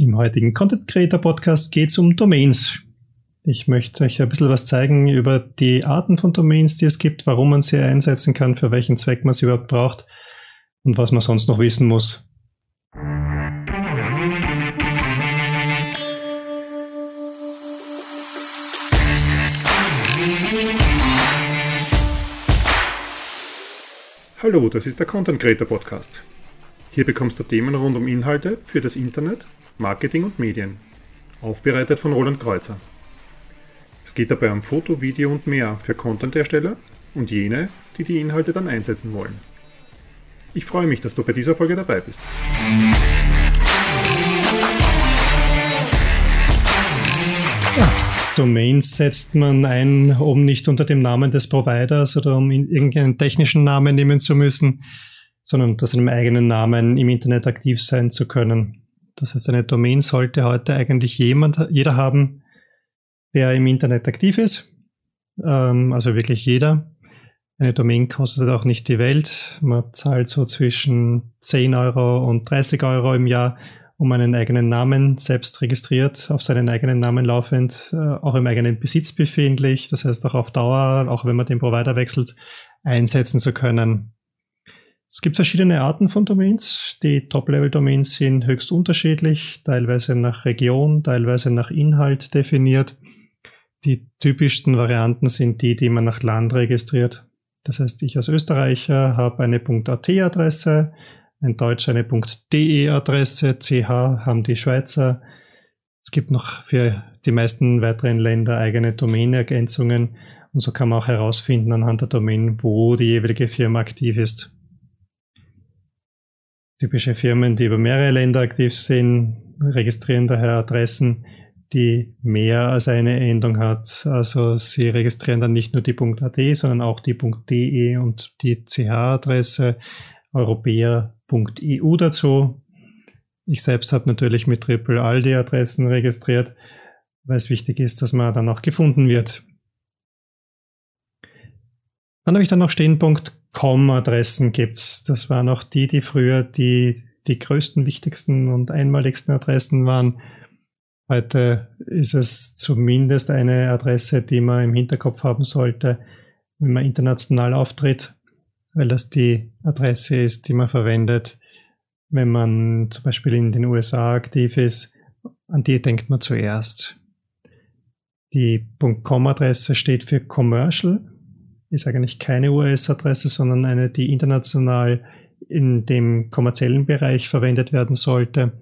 Im heutigen Content Creator Podcast geht es um Domains. Ich möchte euch ein bisschen was zeigen über die Arten von Domains, die es gibt, warum man sie einsetzen kann, für welchen Zweck man sie überhaupt braucht und was man sonst noch wissen muss. Hallo, das ist der Content Creator Podcast. Hier bekommst du Themen rund um Inhalte für das Internet, Marketing und Medien. Aufbereitet von Roland Kreuzer. Es geht dabei um Foto, Video und mehr für Content-Ersteller und jene, die die Inhalte dann einsetzen wollen. Ich freue mich, dass du bei dieser Folge dabei bist. Domains setzt man ein, um nicht unter dem Namen des Providers oder um irgendeinen technischen Namen nehmen zu müssen, sondern unter seinem eigenen Namen im Internet aktiv sein zu können. Das heißt, eine Domain sollte heute eigentlich jemand, jeder haben, der im Internet aktiv ist. Ähm, also wirklich jeder. Eine Domain kostet auch nicht die Welt. Man zahlt so zwischen 10 Euro und 30 Euro im Jahr, um einen eigenen Namen selbst registriert, auf seinen eigenen Namen laufend, äh, auch im eigenen Besitz befindlich. Das heißt auch auf Dauer, auch wenn man den Provider wechselt, einsetzen zu können. Es gibt verschiedene Arten von Domains. Die Top-Level-Domains sind höchst unterschiedlich, teilweise nach Region, teilweise nach Inhalt definiert. Die typischsten Varianten sind die, die man nach Land registriert. Das heißt, ich als Österreicher habe eine .at-Adresse, ein Deutscher eine .de-Adresse, CH haben die Schweizer. Es gibt noch für die meisten weiteren Länder eigene Domain-Ergänzungen und so kann man auch herausfinden anhand der Domain, wo die jeweilige Firma aktiv ist typische Firmen, die über mehrere Länder aktiv sind, registrieren daher Adressen, die mehr als eine Endung hat. Also sie registrieren dann nicht nur die .at, sondern auch die .de und die ch-Adresse europäer.eu dazu. Ich selbst habe natürlich mit Triple all die Adressen registriert, weil es wichtig ist, dass man dann auch gefunden wird. Dann habe ich dann noch stehen .com-Adressen gibt's. Das waren auch die, die früher die, die größten, wichtigsten und einmaligsten Adressen waren. Heute ist es zumindest eine Adresse, die man im Hinterkopf haben sollte, wenn man international auftritt, weil das die Adresse ist, die man verwendet, wenn man zum Beispiel in den USA aktiv ist. An die denkt man zuerst. Die .com-Adresse steht für Commercial ist eigentlich keine US-Adresse, sondern eine, die international in dem kommerziellen Bereich verwendet werden sollte.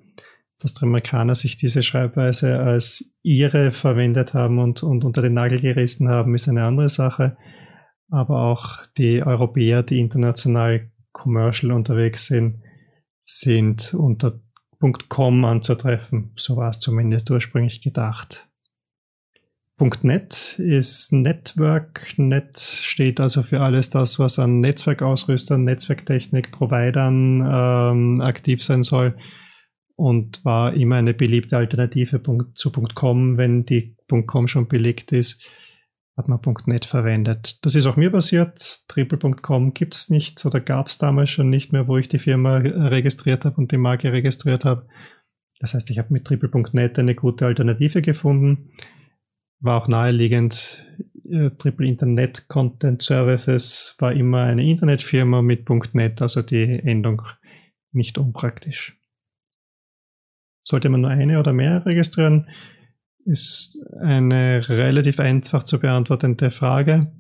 Dass die Amerikaner sich diese Schreibweise als ihre verwendet haben und, und unter den Nagel gerissen haben, ist eine andere Sache. Aber auch die Europäer, die international commercial unterwegs sind, sind unter .com anzutreffen. So war es zumindest ursprünglich gedacht. .NET ist Network. Net steht also für alles das, was an Netzwerkausrüstern, Netzwerktechnik, Providern ähm, aktiv sein soll und war immer eine beliebte Alternative zu .com. Wenn die .com schon belegt ist, hat man .NET verwendet. Das ist auch mir passiert. Triple.com gibt es nicht oder gab es damals schon nicht mehr, wo ich die Firma registriert habe und die Marke registriert habe. Das heißt, ich habe mit Triple.net eine gute Alternative gefunden war auch naheliegend. Äh, Triple Internet Content Services war immer eine Internetfirma mit .NET, also die Endung nicht unpraktisch. Sollte man nur eine oder mehr registrieren, ist eine relativ einfach zu beantwortende Frage.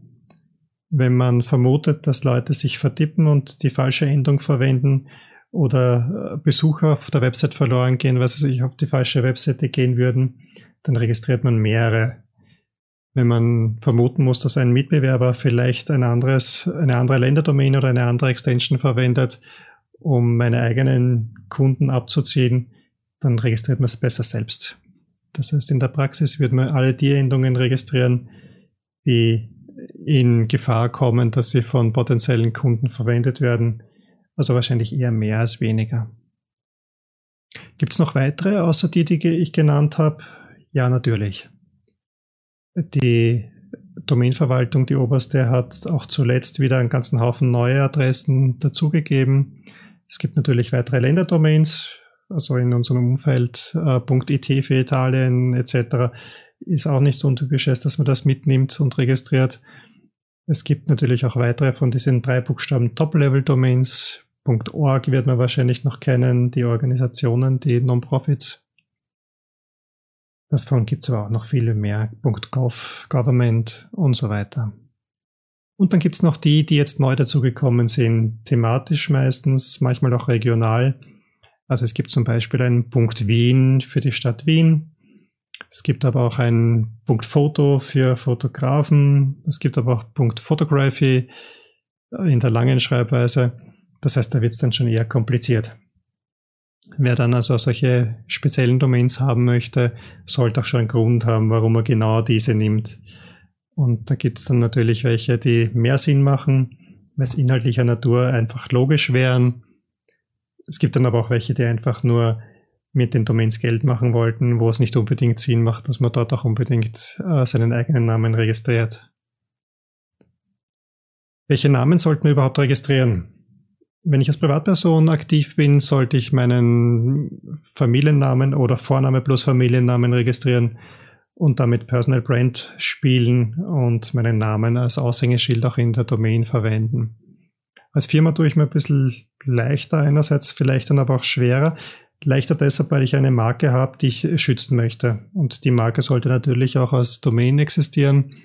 Wenn man vermutet, dass Leute sich vertippen und die falsche Endung verwenden oder äh, Besucher auf der Website verloren gehen, weil sie sich auf die falsche Webseite gehen würden, dann registriert man mehrere wenn man vermuten muss, dass ein Mitbewerber vielleicht ein anderes, eine andere Länderdomain oder eine andere Extension verwendet, um meine eigenen Kunden abzuziehen, dann registriert man es besser selbst. Das heißt, in der Praxis wird man alle die Endungen registrieren, die in Gefahr kommen, dass sie von potenziellen Kunden verwendet werden. Also wahrscheinlich eher mehr als weniger. Gibt es noch weitere, außer die, die ich genannt habe? Ja, natürlich. Die Domainverwaltung, die oberste, hat auch zuletzt wieder einen ganzen Haufen neue Adressen dazugegeben. Es gibt natürlich weitere Länderdomains. also in unserem Umfeld äh, .it für Italien etc. ist auch nicht so untypisch, dass man das mitnimmt und registriert. Es gibt natürlich auch weitere von diesen drei Buchstaben Top-Level-Domains. .org wird man wahrscheinlich noch kennen, die Organisationen, die Non-Profits. Davon gibt es aber auch noch viele mehr. .gov, Government und so weiter. Und dann gibt es noch die, die jetzt neu dazugekommen sind, thematisch meistens, manchmal auch regional. Also es gibt zum Beispiel einen Punkt Wien für die Stadt Wien. Es gibt aber auch einen Punkt Foto für Fotografen. Es gibt aber auch Punkt Photography in der langen Schreibweise. Das heißt, da wird es dann schon eher kompliziert. Wer dann also solche speziellen Domains haben möchte, sollte auch schon einen Grund haben, warum er genau diese nimmt. Und da gibt es dann natürlich welche, die mehr Sinn machen, weil es inhaltlicher Natur einfach logisch wären. Es gibt dann aber auch welche, die einfach nur mit den Domains Geld machen wollten, wo es nicht unbedingt Sinn macht, dass man dort auch unbedingt äh, seinen eigenen Namen registriert. Welche Namen sollten wir überhaupt registrieren? Wenn ich als Privatperson aktiv bin, sollte ich meinen Familiennamen oder Vorname plus Familiennamen registrieren und damit Personal Brand spielen und meinen Namen als Aushängeschild auch in der Domain verwenden. Als Firma tue ich mir ein bisschen leichter einerseits, vielleicht dann aber auch schwerer. Leichter deshalb, weil ich eine Marke habe, die ich schützen möchte. Und die Marke sollte natürlich auch als Domain existieren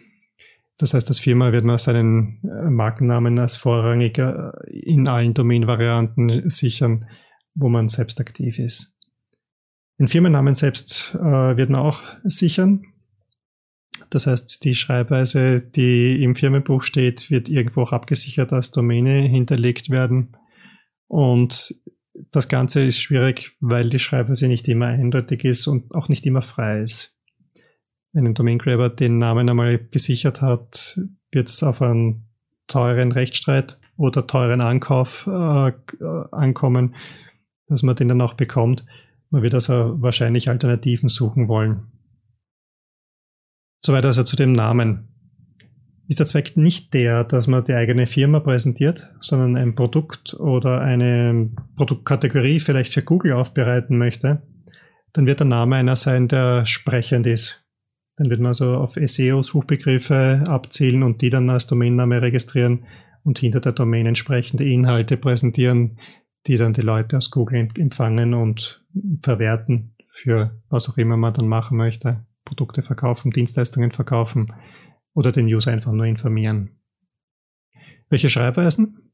das heißt, als Firma wird man seinen äh, Markennamen als vorrangiger in allen Domain-Varianten sichern, wo man selbst aktiv ist. Den Firmennamen selbst äh, wird man auch sichern. Das heißt, die Schreibweise, die im Firmenbuch steht, wird irgendwo auch abgesichert als Domäne hinterlegt werden. Und das Ganze ist schwierig, weil die Schreibweise nicht immer eindeutig ist und auch nicht immer frei ist wenn ein Domain Grabber den Namen einmal gesichert hat, wird es auf einen teuren Rechtsstreit oder teuren Ankauf äh, ankommen, dass man den dann auch bekommt. Man wird also wahrscheinlich Alternativen suchen wollen. Soweit also zu dem Namen. Ist der Zweck nicht der, dass man die eigene Firma präsentiert, sondern ein Produkt oder eine Produktkategorie vielleicht für Google aufbereiten möchte, dann wird der Name einer sein, der sprechend ist. Dann wird man also auf SEO-Suchbegriffe abzielen und die dann als Domainname registrieren und hinter der Domain entsprechende Inhalte präsentieren, die dann die Leute aus Google empfangen und verwerten für was auch immer man dann machen möchte. Produkte verkaufen, Dienstleistungen verkaufen oder den User einfach nur informieren. Welche Schreibweisen?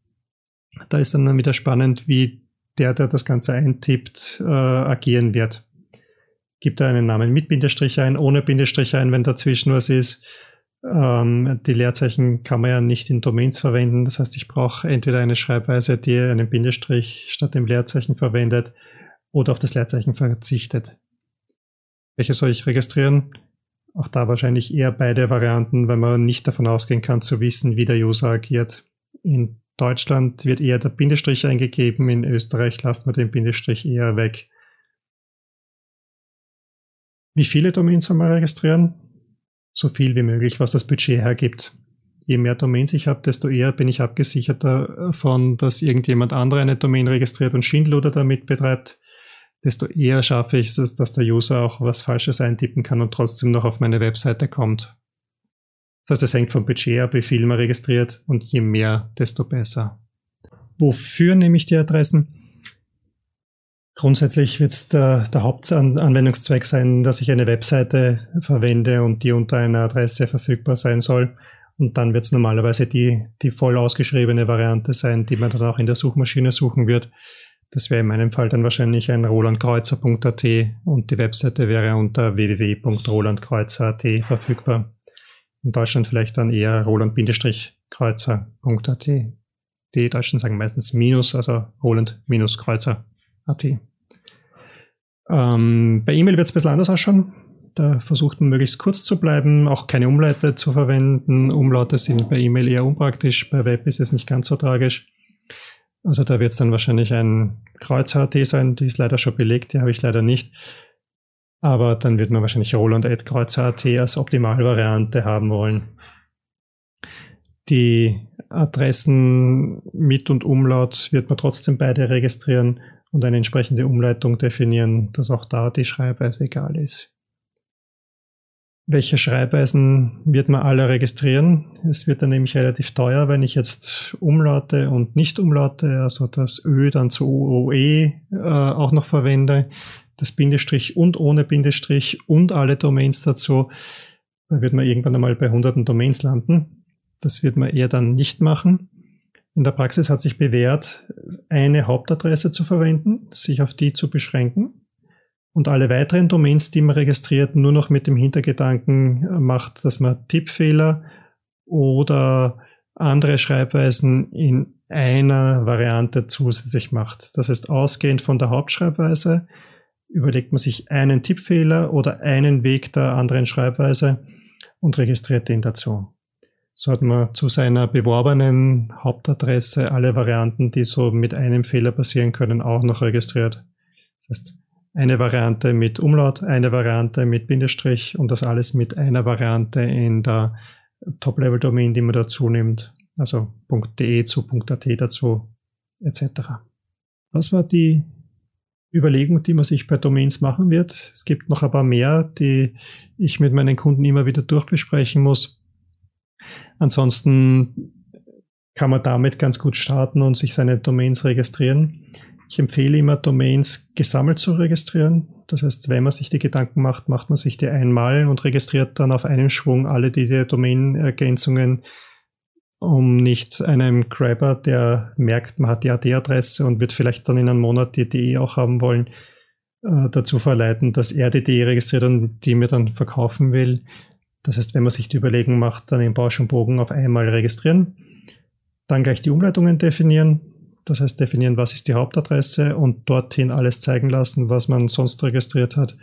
Da ist dann wieder spannend, wie der, der das Ganze eintippt, äh, agieren wird gibt da einen Namen mit Bindestrich ein, ohne Bindestrich ein, wenn dazwischen was ist. Ähm, die Leerzeichen kann man ja nicht in Domains verwenden. Das heißt, ich brauche entweder eine Schreibweise, die einen Bindestrich statt dem Leerzeichen verwendet oder auf das Leerzeichen verzichtet. Welche soll ich registrieren? Auch da wahrscheinlich eher beide Varianten, weil man nicht davon ausgehen kann zu wissen, wie der User agiert. In Deutschland wird eher der Bindestrich eingegeben, in Österreich lasst man den Bindestrich eher weg. Wie viele Domains soll man registrieren? So viel wie möglich, was das Budget hergibt. Je mehr Domains ich habe, desto eher bin ich abgesichert davon, dass irgendjemand andere eine Domain registriert und Schindluder damit betreibt. Desto eher schaffe ich es, dass der User auch was Falsches eintippen kann und trotzdem noch auf meine Webseite kommt. Das heißt, es hängt vom Budget ab, wie viel man registriert und je mehr, desto besser. Wofür nehme ich die Adressen? Grundsätzlich wird es der, der Hauptanwendungszweck sein, dass ich eine Webseite verwende und die unter einer Adresse verfügbar sein soll. Und dann wird es normalerweise die, die voll ausgeschriebene Variante sein, die man dann auch in der Suchmaschine suchen wird. Das wäre in meinem Fall dann wahrscheinlich ein rolandkreuzer.at und die Webseite wäre unter www.rolandkreuzer.at verfügbar. In Deutschland vielleicht dann eher roland-kreuzer.at. Die Deutschen sagen meistens Minus, also roland-kreuzer.at. Ähm, bei E-Mail wird es ein bisschen anders ausschauen. Da versucht man möglichst kurz zu bleiben, auch keine Umlaute zu verwenden. Umlaute sind bei E-Mail eher unpraktisch, bei Web ist es nicht ganz so tragisch. Also da wird es dann wahrscheinlich ein Kreuz-HT sein, die ist leider schon belegt, die habe ich leider nicht. Aber dann wird man wahrscheinlich Roland Add Kreuz-HT als Optimalvariante haben wollen. Die Adressen mit und Umlaut wird man trotzdem beide registrieren und eine entsprechende Umleitung definieren, dass auch da die Schreibweise egal ist. Welche Schreibweisen wird man alle registrieren? Es wird dann nämlich relativ teuer, wenn ich jetzt Umlaute und Nicht-Umlaute, also das Ö dann zu OE äh, auch noch verwende, das Bindestrich und ohne Bindestrich und alle Domains dazu, dann wird man irgendwann einmal bei hunderten Domains landen. Das wird man eher dann nicht machen. In der Praxis hat sich bewährt, eine Hauptadresse zu verwenden, sich auf die zu beschränken und alle weiteren Domains, die man registriert, nur noch mit dem Hintergedanken äh, macht, dass man Tippfehler oder andere Schreibweisen in einer Variante zusätzlich macht. Das heißt, ausgehend von der Hauptschreibweise überlegt man sich einen Tippfehler oder einen Weg der anderen Schreibweise und registriert den dazu. So hat man zu seiner beworbenen Hauptadresse alle Varianten, die so mit einem Fehler passieren können, auch noch registriert. Das heißt, eine Variante mit Umlaut, eine Variante mit Bindestrich und das alles mit einer Variante in der Top-Level-Domain, die man dazu nimmt, also .de zu .at dazu, etc. Das war die Überlegung, die man sich bei Domains machen wird. Es gibt noch ein paar mehr, die ich mit meinen Kunden immer wieder durchbesprechen muss. Ansonsten kann man damit ganz gut starten und sich seine Domains registrieren. Ich empfehle immer, Domains gesammelt zu registrieren. Das heißt, wenn man sich die Gedanken macht, macht man sich die einmal und registriert dann auf einen Schwung alle die Domain-Ergänzungen, um nicht einem Grabber, der merkt, man hat die AD-Adresse und wird vielleicht dann in einem Monat die DE auch haben wollen, äh, dazu verleiten, dass er die DE registriert und die mir dann verkaufen will. Das heißt, wenn man sich die Überlegung macht, dann den Bausch und Bogen auf einmal registrieren, dann gleich die Umleitungen definieren. Das heißt, definieren, was ist die Hauptadresse und dorthin alles zeigen lassen, was man sonst registriert hat,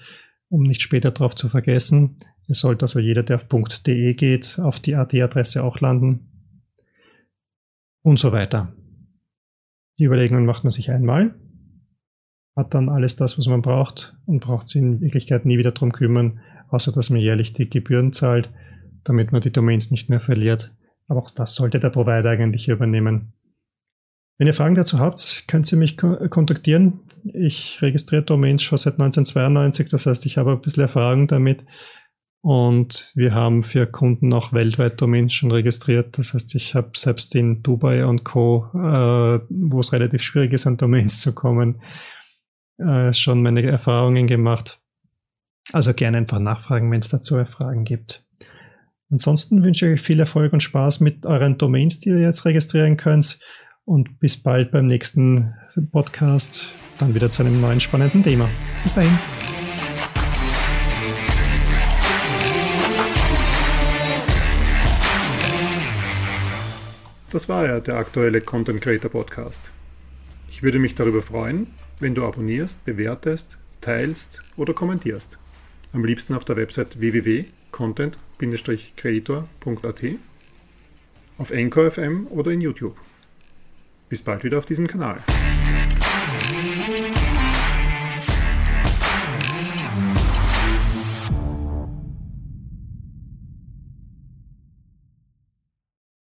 um nicht später darauf zu vergessen. Es sollte also jeder, der auf .de geht, auf die AD-Adresse auch landen und so weiter. Die Überlegungen macht man sich einmal, hat dann alles das, was man braucht und braucht sich in Wirklichkeit nie wieder darum kümmern, außer dass man jährlich die Gebühren zahlt, damit man die Domains nicht mehr verliert. Aber auch das sollte der Provider eigentlich übernehmen. Wenn ihr Fragen dazu habt, könnt ihr mich kontaktieren. Ich registriere Domains schon seit 1992, das heißt, ich habe ein bisschen Erfahrung damit. Und wir haben für Kunden auch weltweit Domains schon registriert. Das heißt, ich habe selbst in Dubai und Co., äh, wo es relativ schwierig ist, an Domains zu kommen, äh, schon meine Erfahrungen gemacht. Also gerne einfach nachfragen, wenn es dazu Fragen gibt. Ansonsten wünsche ich euch viel Erfolg und Spaß mit euren Domains, die ihr jetzt registrieren könnt. Und bis bald beim nächsten Podcast, dann wieder zu einem neuen spannenden Thema. Bis dahin. Das war ja der aktuelle Content Creator Podcast. Ich würde mich darüber freuen, wenn du abonnierst, bewertest, teilst oder kommentierst. Am liebsten auf der Website www.content-creator.at, auf Anchor FM oder in YouTube. Bis bald wieder auf diesem Kanal.